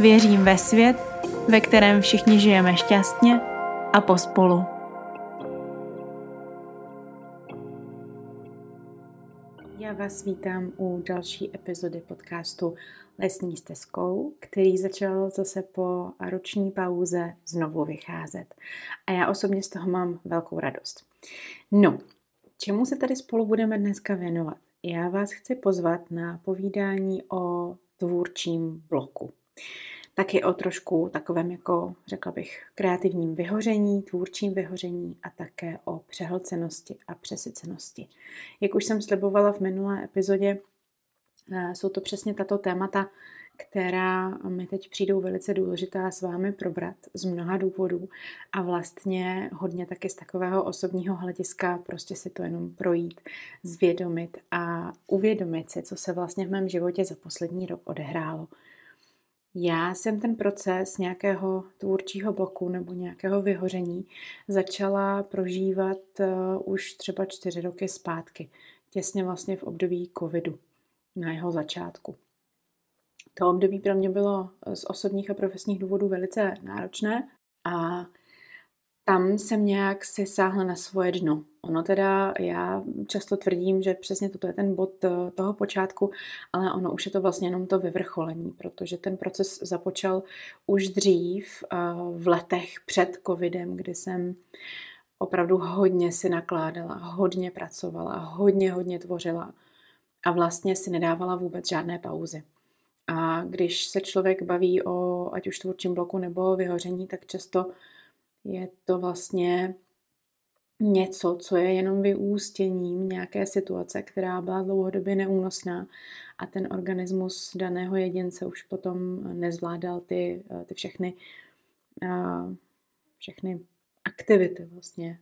Věřím ve svět, ve kterém všichni žijeme šťastně a pospolu. Já vás vítám u další epizody podcastu Lesní stezkou, který začal zase po roční pauze znovu vycházet. A já osobně z toho mám velkou radost. No, čemu se tady spolu budeme dneska věnovat? Já vás chci pozvat na povídání o tvůrčím bloku. Taky o trošku takovém, jako řekla bych, kreativním vyhoření, tvůrčím vyhoření a také o přehlcenosti a přesycenosti. Jak už jsem slibovala v minulé epizodě, eh, jsou to přesně tato témata, která mi teď přijdou velice důležitá s vámi probrat z mnoha důvodů a vlastně hodně taky z takového osobního hlediska prostě si to jenom projít, zvědomit a uvědomit si, co se vlastně v mém životě za poslední rok odehrálo. Já jsem ten proces nějakého tvůrčího bloku nebo nějakého vyhoření začala prožívat uh, už třeba čtyři roky zpátky, těsně vlastně v období covidu, na jeho začátku. To období pro mě bylo z osobních a profesních důvodů velice náročné a tam jsem nějak si sáhla na svoje dno. Ono teda, já často tvrdím, že přesně toto je ten bod eh, toho počátku, ale ono už je to vlastně jenom to vyvrcholení, protože ten proces započal už dřív eh, v letech před covidem, kdy jsem opravdu hodně si nakládala, hodně pracovala, hodně, hodně tvořila a vlastně si nedávala vůbec žádné pauzy. A když se člověk baví o ať už tvůrčím bloku nebo vyhoření, tak často je to vlastně něco, co je jenom vyústěním nějaké situace, která byla dlouhodobě neúnosná a ten organismus daného jedince už potom nezvládal ty, ty všechny, všechny aktivity vlastně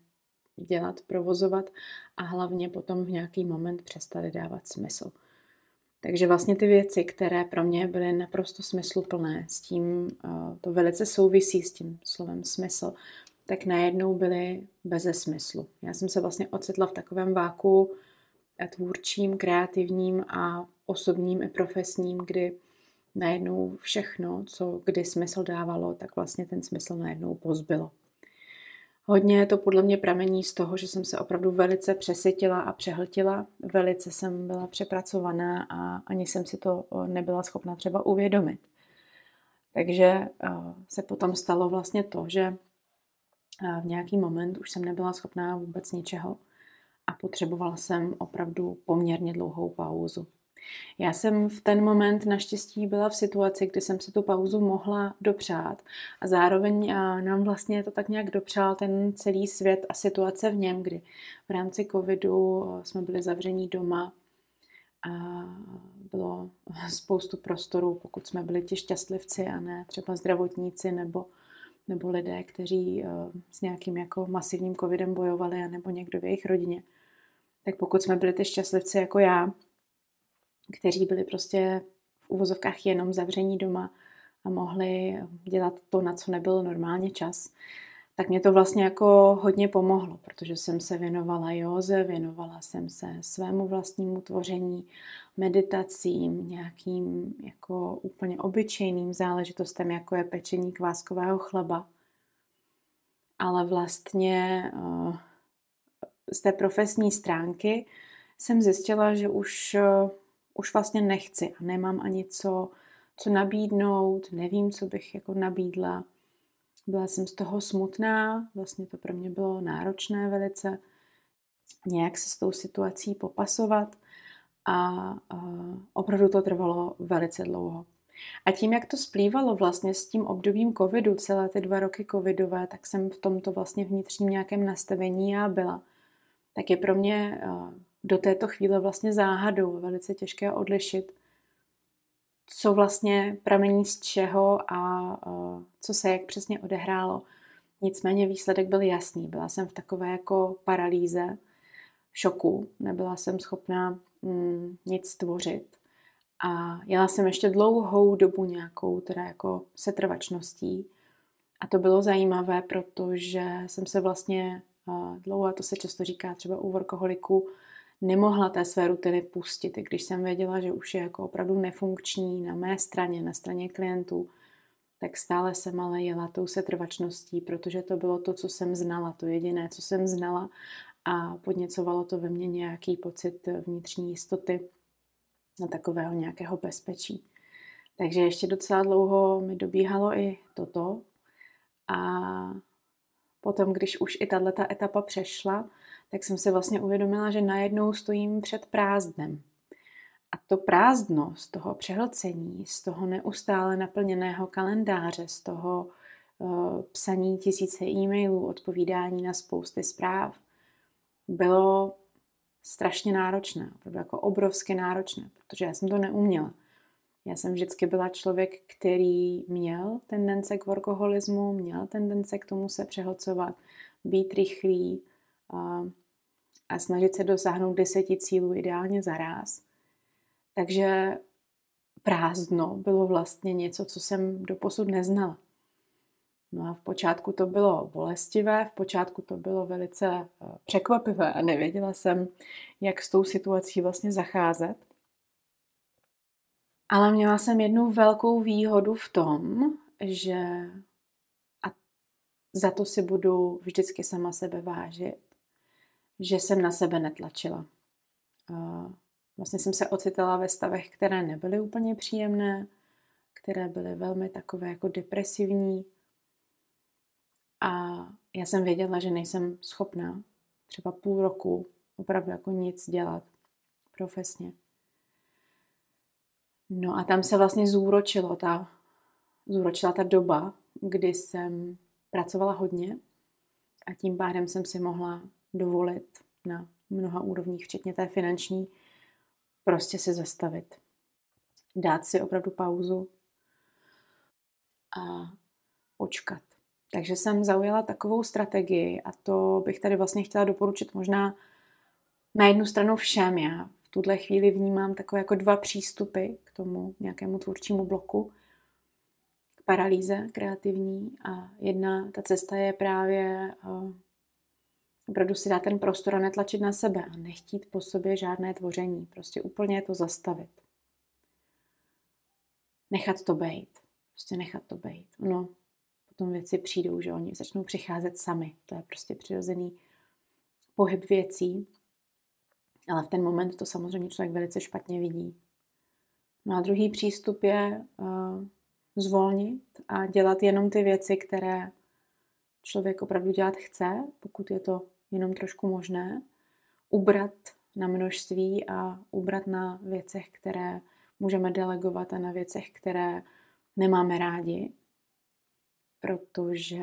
dělat, provozovat a hlavně potom v nějaký moment přestali dávat smysl. Takže vlastně ty věci, které pro mě byly naprosto smysluplné, s tím to velice souvisí s tím slovem smysl, tak najednou byly beze smyslu. Já jsem se vlastně ocitla v takovém váku tvůrčím, kreativním a osobním i profesním, kdy najednou všechno, co kdy smysl dávalo, tak vlastně ten smysl najednou pozbylo. Hodně to podle mě pramení z toho, že jsem se opravdu velice přesytila a přehltila. Velice jsem byla přepracovaná a ani jsem si to nebyla schopna třeba uvědomit. Takže se potom stalo vlastně to, že v nějaký moment už jsem nebyla schopná vůbec ničeho a potřebovala jsem opravdu poměrně dlouhou pauzu. Já jsem v ten moment naštěstí byla v situaci, kdy jsem si tu pauzu mohla dopřát a zároveň nám vlastně to tak nějak dopřál ten celý svět a situace v něm, kdy v rámci covidu jsme byli zavření doma a bylo spoustu prostoru, pokud jsme byli ti šťastlivci a ne třeba zdravotníci nebo, nebo lidé, kteří s nějakým jako masivním covidem bojovali, nebo někdo v jejich rodině. Tak pokud jsme byli ty šťastlivci jako já, kteří byli prostě v uvozovkách jenom zavření doma a mohli dělat to, na co nebyl normálně čas, tak mě to vlastně jako hodně pomohlo, protože jsem se věnovala józe, věnovala jsem se svému vlastnímu tvoření, meditacím, nějakým jako úplně obyčejným záležitostem, jako je pečení kváskového chleba. Ale vlastně eh, z té profesní stránky jsem zjistila, že už eh, už vlastně nechci a nemám ani co, co nabídnout, nevím, co bych jako nabídla. Byla jsem z toho smutná, vlastně to pro mě bylo náročné velice, nějak se s tou situací popasovat a, opravdu to trvalo velice dlouho. A tím, jak to splývalo vlastně s tím obdobím covidu, celé ty dva roky covidové, tak jsem v tomto vlastně vnitřním nějakém nastavení já byla. Tak je pro mě do této chvíle vlastně záhadou, velice těžké odlišit, co vlastně pramení z čeho a co se jak přesně odehrálo. Nicméně výsledek byl jasný. Byla jsem v takové jako paralýze, šoku. Nebyla jsem schopná mm, nic stvořit. A jela jsem ještě dlouhou dobu nějakou, teda jako setrvačností. A to bylo zajímavé, protože jsem se vlastně dlouho, a to se často říká třeba u workoholiku, nemohla té své rutiny pustit, i když jsem věděla, že už je jako opravdu nefunkční na mé straně, na straně klientů, tak stále jsem ale jela tou setrvačností, protože to bylo to, co jsem znala, to jediné, co jsem znala a podněcovalo to ve mně nějaký pocit vnitřní jistoty na takového nějakého bezpečí. Takže ještě docela dlouho mi dobíhalo i toto a potom, když už i tato etapa přešla, tak jsem si vlastně uvědomila, že najednou stojím před prázdnem. A to prázdno z toho přehlcení, z toho neustále naplněného kalendáře, z toho uh, psaní tisíce e-mailů, odpovídání na spousty zpráv, bylo strašně náročné, opravdu jako obrovsky náročné, protože já jsem to neuměla. Já jsem vždycky byla člověk, který měl tendence k workoholismu, měl tendence k tomu se přehlcovat, být rychlý a, snažit se dosáhnout deseti cílů ideálně za ráz. Takže prázdno bylo vlastně něco, co jsem doposud neznala. No a v počátku to bylo bolestivé, v počátku to bylo velice eh, překvapivé a nevěděla jsem, jak s tou situací vlastně zacházet. Ale měla jsem jednu velkou výhodu v tom, že a za to si budu vždycky sama sebe vážit, že jsem na sebe netlačila. Vlastně jsem se ocitala ve stavech, které nebyly úplně příjemné, které byly velmi takové jako depresivní. A já jsem věděla, že nejsem schopná třeba půl roku opravdu jako nic dělat profesně. No a tam se vlastně zúročilo ta, zúročila ta doba, kdy jsem pracovala hodně a tím pádem jsem si mohla dovolit na mnoha úrovních, včetně té finanční, prostě se zastavit. Dát si opravdu pauzu a počkat. Takže jsem zaujala takovou strategii a to bych tady vlastně chtěla doporučit možná na jednu stranu všem. Já v tuhle chvíli vnímám takové jako dva přístupy k tomu nějakému tvůrčímu bloku, k paralýze kreativní a jedna, ta cesta je právě uh, opravdu si dát ten prostor a netlačit na sebe a nechtít po sobě žádné tvoření. Prostě úplně to zastavit. Nechat to být. Prostě nechat to být. Ono, potom věci přijdou, že oni začnou přicházet sami. To je prostě přirozený pohyb věcí. Ale v ten moment to samozřejmě člověk velice špatně vidí. No a druhý přístup je uh, zvolnit a dělat jenom ty věci, které člověk opravdu dělat chce, pokud je to jenom trošku možné, ubrat na množství a ubrat na věcech, které můžeme delegovat a na věcech, které nemáme rádi, protože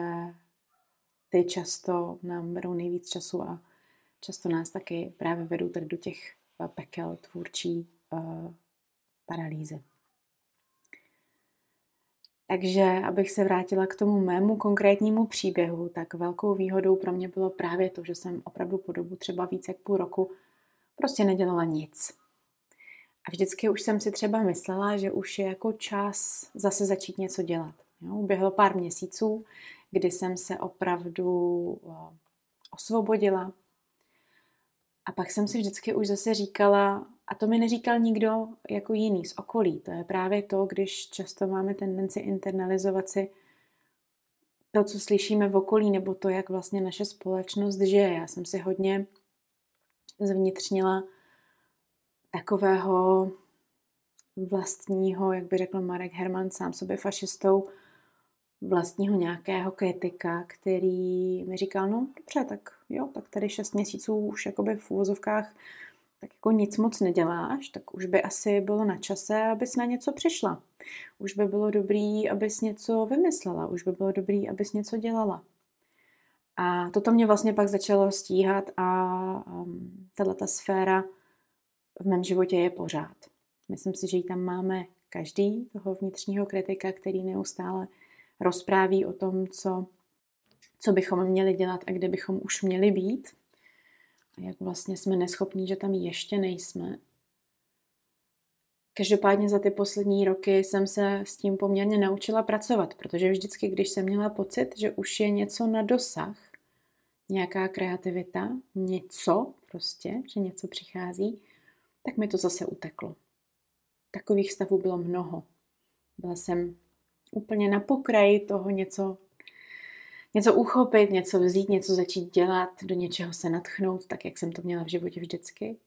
ty často nám berou nejvíc času a často nás taky právě vedou tady do těch eh, pekel tvůrčí uh, paralýzy. Takže abych se vrátila k tomu mému konkrétnímu příběhu, tak velkou výhodou pro mě bylo právě to, že jsem opravdu po dobu třeba více jak půl roku prostě nedělala nic. A vždycky už jsem si třeba myslela, že už je jako čas zase začít něco dělat. Jo, uběhlo pár měsíců, kdy jsem se opravdu eh, osvobodila. A pak jsem si vždycky už zase říkala, a to mi neříkal nikdo jako jiný z okolí. To je právě to, když často máme tendenci internalizovat si to, co slyšíme v okolí, nebo to, jak vlastně naše společnost žije. Já jsem si hodně zvnitřnila takového vlastního, jak by řekl Marek Herman, sám sobě fašistou, vlastního nějakého kritika, který mi říkal, no dobře, tak jo, tak tady šest měsíců už jakoby v úvozovkách tak jako nic moc neděláš, tak už by asi bylo na čase, abys na něco přišla. Už by bylo dobrý, abys něco vymyslela, už by bylo dobrý, abys něco dělala. A toto mě vlastně pak začalo stíhat a um, tato sféra v mém životě je pořád. Myslím si, že ji tam máme každý, toho vnitřního kritika, který neustále rozpráví o tom, co, co bychom měli dělat a kde bychom už měli být. Jak vlastně jsme neschopní, že tam ještě nejsme. Každopádně za ty poslední roky jsem se s tím poměrně naučila pracovat, protože vždycky, když jsem měla pocit, že už je něco na dosah, nějaká kreativita, něco prostě, že něco přichází, tak mi to zase uteklo. Takových stavů bylo mnoho. Byla jsem úplně na pokraji toho něco, něco uchopit, něco vzít, něco začít dělat, do něčeho se natchnout, tak jak jsem to měla v životě vždycky.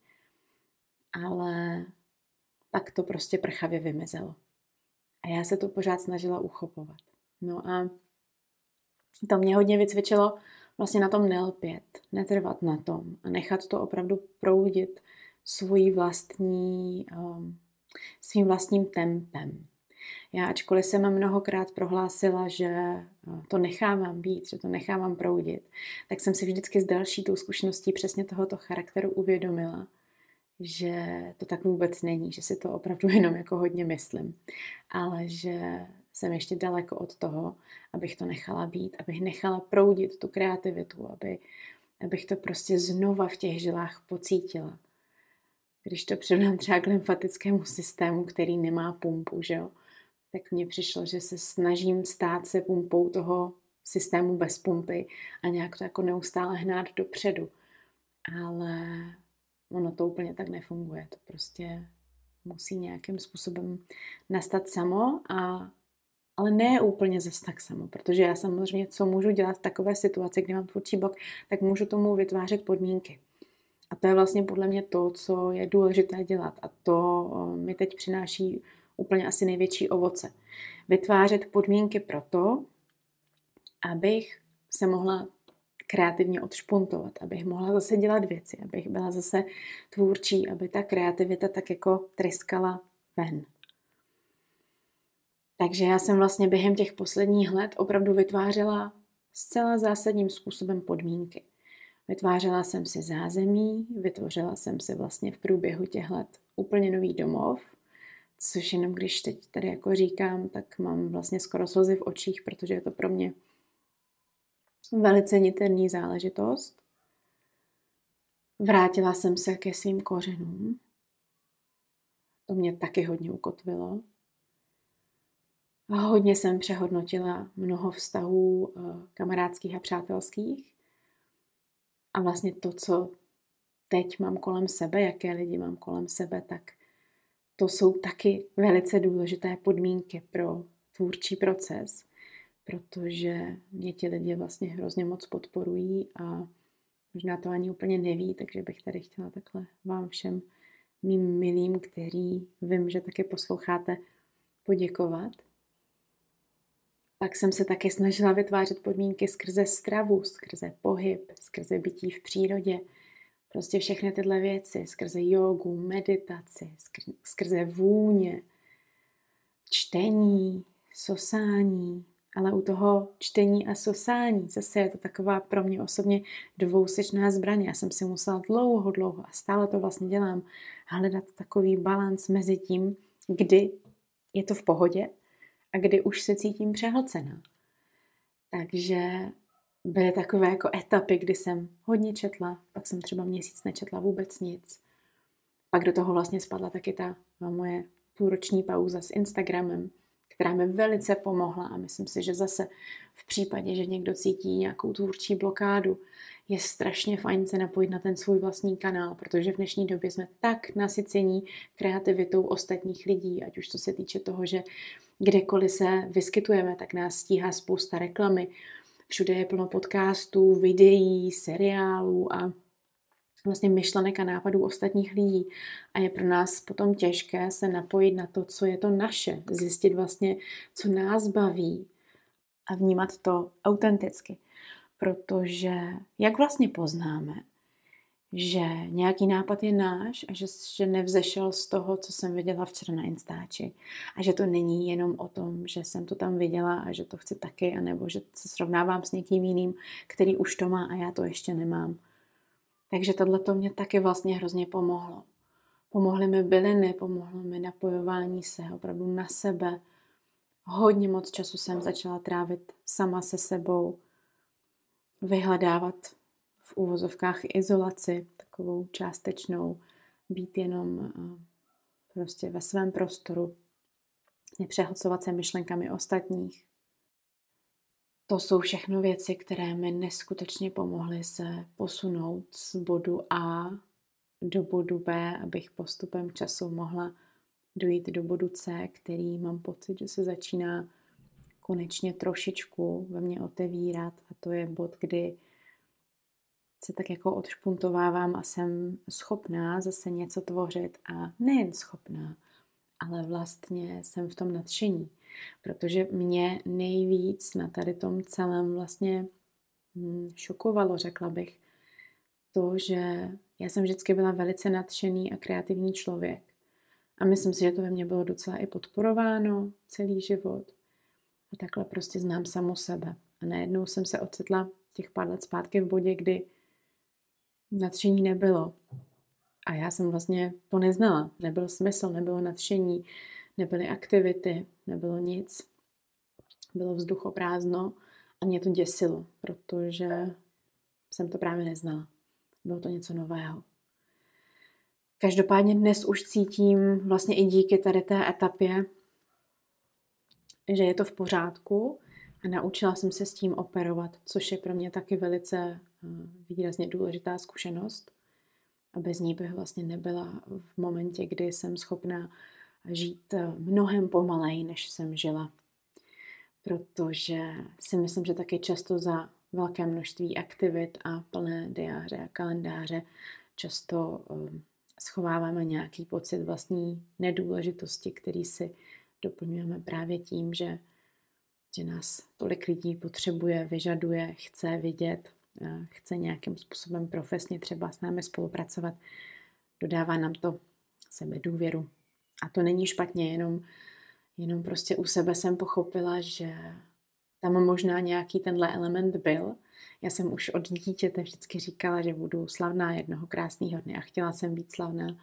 Ale pak to prostě prchavě vymizelo. A já se to pořád snažila uchopovat. No a to mě hodně vycvičilo vlastně na tom nelpět, netrvat na tom a nechat to opravdu proudit svojí vlastní, um, svým vlastním tempem. Já, ačkoliv jsem mnohokrát prohlásila, že uh, to nechávám být, že to nechávám proudit, tak jsem si vždycky s další tou zkušeností přesně tohoto charakteru uvědomila, že to tak vůbec není, že si to opravdu jenom jako hodně myslím, ale že jsem ještě daleko od toho, abych to nechala být, abych nechala proudit tu kreativitu, aby, abych to prostě znova v těch žilách pocítila. Když to předám třeba k lymfatickému systému, který nemá pumpu, že jo, tak mně přišlo, že se snažím stát se pumpou toho systému bez pumpy a nějak to jako neustále hnát dopředu. Ale ono to úplně tak nefunguje. To prostě musí nějakým způsobem nastat samo, a, ale ne úplně zase tak samo, protože já samozřejmě, co můžu dělat v takové situaci, kdy mám tvůrčí blok, tak můžu tomu vytvářet podmínky. A to je vlastně podle mě to, co je důležité dělat a to mi teď přináší úplně asi největší ovoce. Vytvářet podmínky pro to, abych se mohla kreativně odšpuntovat, abych mohla zase dělat věci, abych byla zase tvůrčí, aby ta kreativita tak jako tryskala ven. Takže já jsem vlastně během těch posledních let opravdu vytvářela zcela zásadním způsobem podmínky. Vytvářela jsem si zázemí, vytvořila jsem si vlastně v průběhu těch let úplně nový domov, což jenom když teď tady jako říkám, tak mám vlastně skoro slzy v očích, protože je to pro mě velice niterní záležitost. Vrátila jsem se ke svým kořenům. To mě taky hodně ukotvilo. A hodně jsem přehodnotila mnoho vztahů eh, kamarádských a přátelských. A vlastně to, co teď mám kolem sebe, jaké lidi mám kolem sebe, tak to jsou taky velice důležité podmínky pro tvůrčí proces protože mě ti lidi vlastně hrozně moc podporují a možná to ani úplně neví, takže bych tady chtěla takhle vám všem mým milým, který vím, že taky posloucháte, poděkovat. Pak jsem se také snažila vytvářet podmínky skrze stravu, skrze pohyb, skrze bytí v přírodě. Prostě všechny tyhle věci, skrze jogu, meditaci, skrze vůně, čtení, sosání, ale u toho čtení a sosání zase je to taková pro mě osobně dvousečná zbraně. Já jsem si musela dlouho, dlouho a stále to vlastně dělám, hledat takový balans mezi tím, kdy je to v pohodě a kdy už se cítím přehlcená. Takže byly takové jako etapy, kdy jsem hodně četla, pak jsem třeba měsíc nečetla vůbec nic. Pak do toho vlastně spadla taky ta moje půlroční pauza s Instagramem, která mi velice pomohla a myslím si, že zase v případě, že někdo cítí nějakou tvůrčí blokádu, je strašně fajn se napojit na ten svůj vlastní kanál, protože v dnešní době jsme tak nasycení kreativitou ostatních lidí, ať už to se týče toho, že kdekoliv se vyskytujeme, tak nás stíhá spousta reklamy, všude je plno podcastů, videí, seriálů a vlastně myšlenek a nápadů ostatních lidí. A je pro nás potom těžké se napojit na to, co je to naše, zjistit vlastně, co nás baví a vnímat to autenticky. Protože jak vlastně poznáme, že nějaký nápad je náš a že, že nevzešel z toho, co jsem viděla včera na Instači. A že to není jenom o tom, že jsem to tam viděla a že to chci taky, anebo že se srovnávám s někým jiným, který už to má a já to ještě nemám. Takže tohle to mě taky vlastně hrozně pomohlo. Pomohly mi byliny, pomohlo mi napojování se opravdu na sebe. Hodně moc času jsem začala trávit sama se sebou, vyhledávat v úvozovkách izolaci, takovou částečnou, být jenom eh, prostě ve svém prostoru, nepřehlcovat se myšlenkami ostatních. To jsou všechno věci, které mi neskutečně pomohly se posunout z bodu A do bodu B, abych postupem času mohla dojít do bodu C, který mám pocit, že se začíná konečně trošičku ve mně otevírat a to je bod, kdy se tak jako odšpuntovávám a jsem schopná zase něco tvořit a nejen schopná, ale vlastně jsem v tom nadšení, protože mě nejvíc na tady tom celém vlastně hm, šokovalo, řekla bych, to, že já jsem vždycky byla velice nadšený a kreativní člověk. A myslím si, že to ve mně bylo docela i podporováno celý život. A takhle prostě znám samu sebe. A najednou jsem se ocitla těch pár let zpátky v bodě, kdy nadšení nebylo. A já jsem vlastně to neznala. Nebyl smysl, nebylo nadšení, nebyly aktivity, nebylo nic. Bylo vzduchoprázdno a mě to děsilo, protože jsem to právě neznala. Bylo to něco nového. Každopádně dnes už cítím vlastně i díky tady té etapě, že je to v pořádku a naučila jsem se s tím operovat, což je pro mě taky velice výrazně důležitá zkušenost. A bez ní bych vlastně nebyla v momentě, kdy jsem schopná žít eh, mnohem pomaleji, než jsem žila. Protože si myslím, že taky často za velké množství aktivit a plné diáře a kalendáře často eh, schováváme nějaký pocit vlastní nedůležitosti, který si doplňujeme právě tím, že, že nás tolik lidí potřebuje, vyžaduje, chce vidět, chce nějakým způsobem profesně třeba s námi spolupracovat. Dodává nám to sebe důvěru. A to není špatně, jenom, jenom prostě u sebe jsem pochopila, že tam možná nějaký tenhle element byl. Já jsem už od dítěte vždycky říkala, že budu slavná jednoho krásného dne a chtěla jsem být slavná.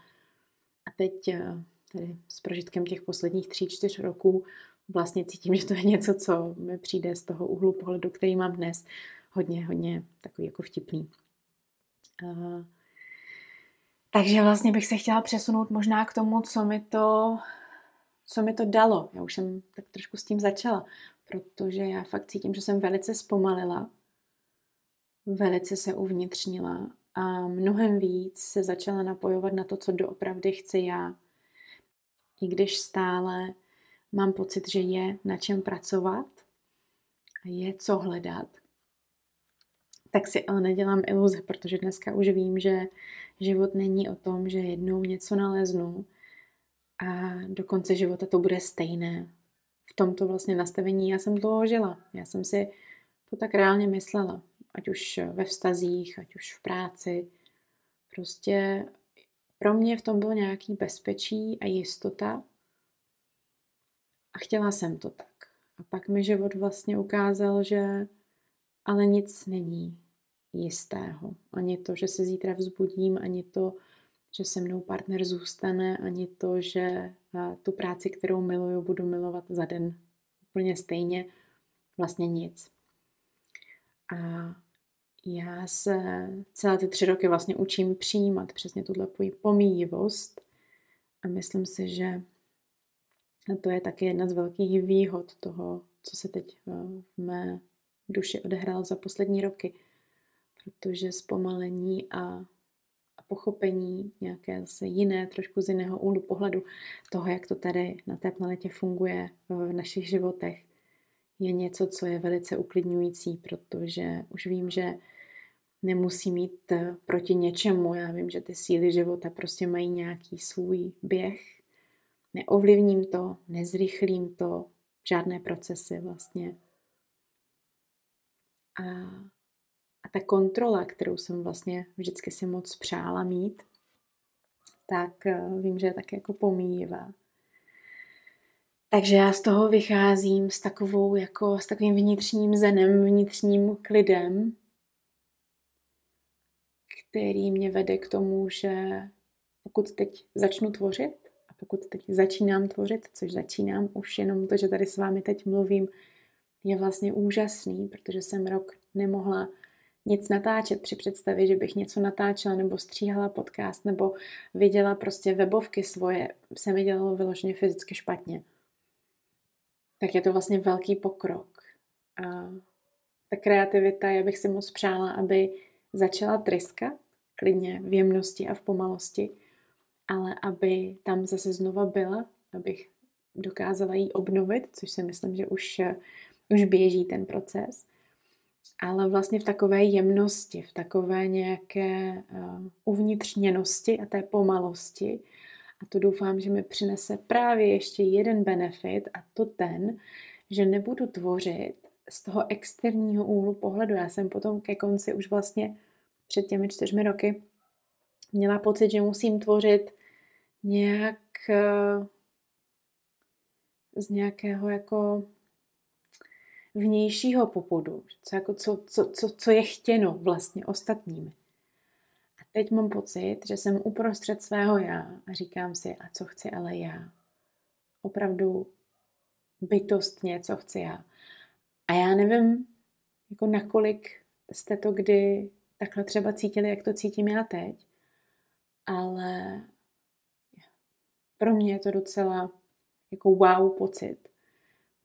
A teď eh, tady s prožitkem těch posledních tří, čtyř roků vlastně cítím, že to je něco, co mi přijde z toho úhlu pohledu, který mám dnes, hodně, hodně takový jako vtipný. Uh, takže vlastně bych se chtěla přesunout možná k tomu, co mi to, co mi to dalo. Já už jsem tak trošku s tím začala protože já fakt cítím, že jsem velice zpomalila, velice se uvnitřnila a mnohem víc se začala napojovat na to, co doopravdy chci já. I když stále mám pocit, že je na čem pracovat je co hledat, tak si ale nedělám iluze, protože dneska už vím, že život není o tom, že jednou něco naleznu a do konce života to bude stejné v tomto vlastně nastavení já jsem dlouho žila. Já jsem si to tak reálně myslela, ať už ve vztazích, ať už v práci. Prostě pro mě v tom bylo nějaký bezpečí a jistota a chtěla jsem to tak. A pak mi život vlastně ukázal, že ale nic není jistého. Ani to, že se zítra vzbudím, ani to, že se mnou partner zůstane, ani to, že tu práci, kterou miluju, budu milovat za den úplně stejně, vlastně nic. A já se celé ty tři roky vlastně učím přijímat přesně tuhle pomíjivost a myslím si, že to je taky jedna z velkých výhod toho, co se teď v mé duši odehrálo za poslední roky, protože zpomalení a pochopení nějaké zase jiné, trošku z jiného úhlu pohledu toho, jak to tady na té planetě funguje v našich životech, je něco, co je velice uklidňující, protože už vím, že nemusí mít eh, proti něčemu. Já vím, že ty síly života prostě mají nějaký svůj běh. Neovlivním to, nezrychlím to, žádné procesy vlastně. A ta kontrola, kterou jsem vlastně vždycky si moc přála mít, tak eh, vím, že je tak jako pomíjivá. Takže já z toho vycházím s takovou, jako s takovým vnitřním zenem, vnitřním klidem, který mě vede k tomu, že pokud teď začnu tvořit a pokud teď začínám tvořit, což začínám, už jenom to, že tady s vámi teď mluvím, je vlastně úžasný, protože jsem rok nemohla nic natáčet při představě, že bych něco natáčela nebo stříhala podcast nebo viděla prostě webovky svoje, se mi dělalo vyloženě fyzicky špatně. Tak je to vlastně velký pokrok. A ta kreativita, já bych si moc přála, aby začala tryskat, klidně v jemnosti a v pomalosti, ale aby tam zase znova byla, abych dokázala ji obnovit, což si myslím, že už, už běží ten proces ale vlastně v takové jemnosti, v takové nějaké uh, uvnitřněnosti a té pomalosti. A to doufám, že mi přinese právě ještě jeden benefit a to ten, že nebudu tvořit z toho externího úhlu pohledu. Já jsem potom ke konci už vlastně před těmi čtyřmi roky měla pocit, že musím tvořit nějak uh, z nějakého jako vnějšího popudu, co, jako co, co, co, co je chtěno vlastně ostatními. A teď mám pocit, že jsem uprostřed svého já a říkám si, a co chci ale já. Opravdu bytostně, co chci já. A já nevím, jako nakolik jste to kdy takhle třeba cítili, jak to cítím já teď, ale pro mě je to docela jako wow pocit,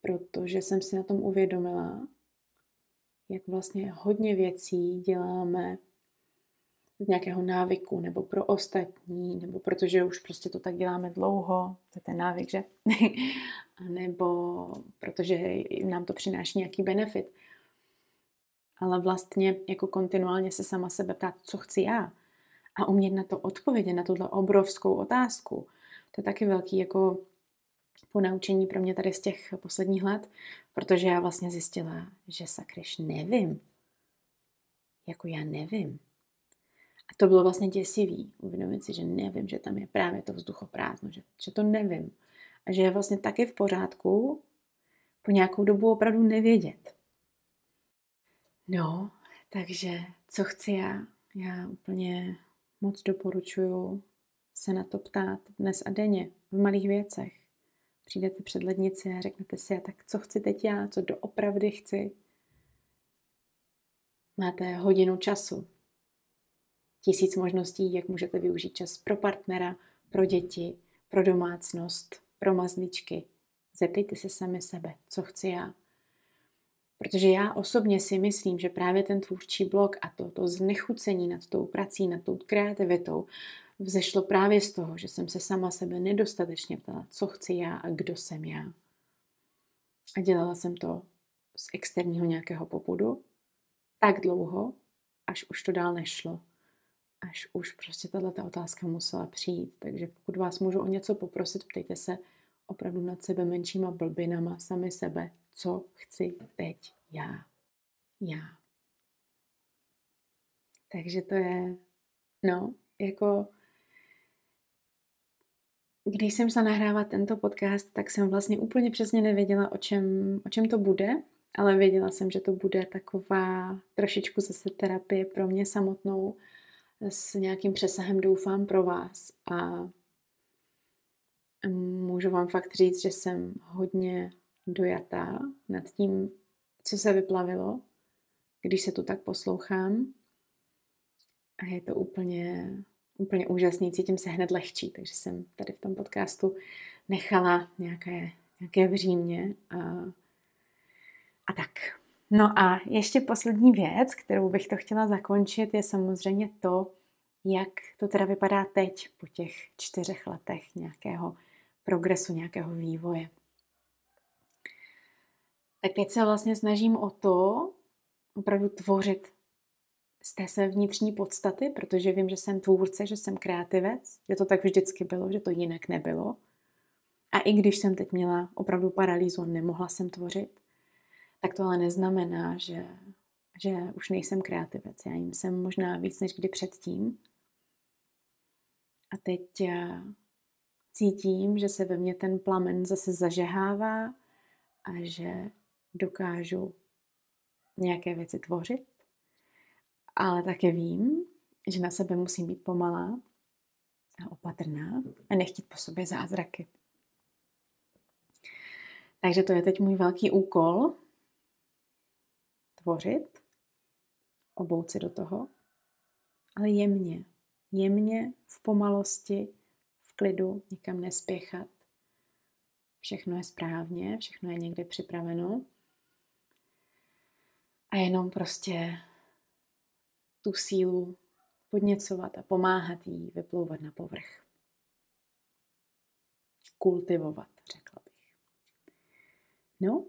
protože jsem si na tom uvědomila, jak vlastně hodně věcí děláme z nějakého návyku, nebo pro ostatní, nebo protože už prostě to tak děláme dlouho, to je ten návyk, že? nebo protože nám to přináší nějaký benefit. Ale vlastně jako kontinuálně se sama sebe ptát, co chci já. A umět na to odpovědět, na tuhle obrovskou otázku. To je taky velký jako po naučení pro mě tady z těch posledních let, protože já vlastně zjistila, že sakryš nevím. Jako já nevím. A to bylo vlastně děsivý. Uvědomit si, že nevím, že tam je právě to vzduchoprázdno, že, že to nevím. A že je vlastně taky v pořádku po nějakou dobu opravdu nevědět. No, takže co chci já? Já úplně moc doporučuju se na to ptát dnes a denně v malých věcech přijdete před lednici a řeknete si, a tak co chci teď já, co doopravdy chci. Máte hodinu času, tisíc možností, jak můžete využít čas pro partnera, pro děti, pro domácnost, pro mazličky. Zeptejte se sami sebe, co chci já. Protože já osobně si myslím, že právě ten tvůrčí blok a to, to znechucení nad tou prací, nad tou kreativitou, vzešlo právě z toho, že jsem se sama sebe nedostatečně ptala, co chci já a kdo jsem já. A dělala jsem to z externího nějakého popudu tak dlouho, až už to dál nešlo. Až už prostě tato otázka musela přijít. Takže pokud vás můžu o něco poprosit, ptejte se opravdu nad sebe menšíma blbinama sami sebe, co chci teď já. Já. Takže to je, no, jako když jsem se nahrávat tento podcast, tak jsem vlastně úplně přesně nevěděla, o čem, o čem to bude, ale věděla jsem, že to bude taková trošičku zase terapie pro mě samotnou s nějakým přesahem doufám pro vás. A můžu vám fakt říct, že jsem hodně dojatá nad tím, co se vyplavilo, když se tu tak poslouchám. A je to úplně úplně úžasný, cítím se hned lehčí, takže jsem tady v tom podcastu nechala nějaké, nějaké vřímě a, a tak. No a ještě poslední věc, kterou bych to chtěla zakončit, je samozřejmě to, jak to teda vypadá teď po těch čtyřech letech nějakého progresu, nějakého vývoje. Tak teď se vlastně snažím o to opravdu tvořit z té své vnitřní podstaty, protože vím, že jsem tvůrce, že jsem kreativec, že to tak vždycky bylo, že to jinak nebylo. A i když jsem teď měla opravdu paralýzu, nemohla jsem tvořit, tak to ale neznamená, že, že už nejsem kreativec. Já jim jsem možná víc než kdy předtím. A teď eh, cítím, že se ve mně ten plamen zase zažehává a že dokážu nějaké věci tvořit ale také vím, že na sebe musím být pomalá a opatrná a nechtít po sobě zázraky. Takže to je teď můj velký úkol. Tvořit, obout do toho, ale jemně, jemně, v pomalosti, v klidu, nikam nespěchat. Všechno je správně, všechno je někde připraveno. A jenom prostě tu sílu podněcovat a pomáhat jí vyplouvat na povrch. Kultivovat, řekla bych. No,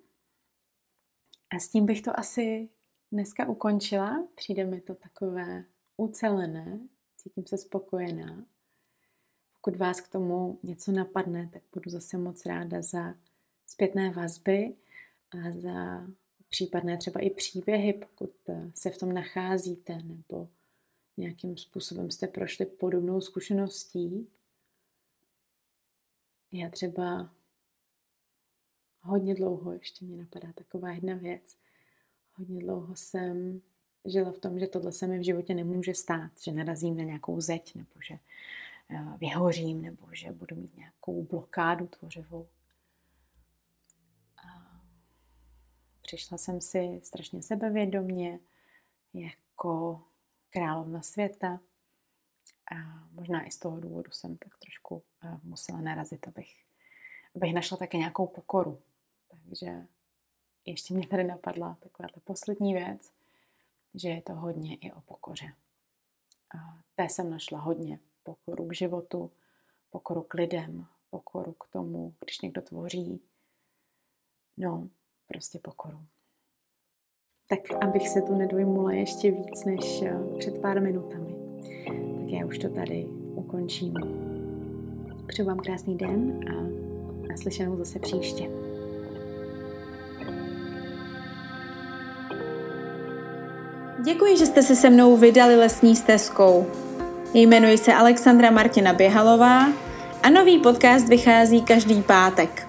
a s tím bych to asi dneska ukončila. Přijde mi to takové ucelené, cítím se spokojená. Pokud vás k tomu něco napadne, tak budu zase moc ráda za zpětné vazby a za případné třeba i příběhy, pokud se v tom nacházíte nebo nějakým způsobem jste prošli podobnou zkušeností. Já třeba hodně dlouho, ještě mě napadá taková jedna věc, hodně dlouho jsem žila v tom, že tohle se mi v životě nemůže stát, že narazím na nějakou zeď, nebo že eh, vyhořím, nebo že budu mít nějakou blokádu tvořivou. Přišla jsem si strašně sebevědomně, jako královna světa. A možná i z toho důvodu jsem tak trošku eh, musela narazit, abych, abych našla také nějakou pokoru. Takže ještě mě tady napadla taková ta poslední věc, že je to hodně i o pokoře. A té jsem našla hodně. Pokoru k životu, pokoru k lidem, pokoru k tomu, když někdo tvoří. No, prostě pokoru. Tak abych se tu nedojmula ještě víc než eh, před pár minutami, tak já už to tady ukončím. Přeju vám krásný den a naslyšenou zase příště. Děkuji, že jste se se mnou vydali lesní stezkou. Jmenuji se Alexandra Martina Běhalová a nový podcast vychází každý pátek.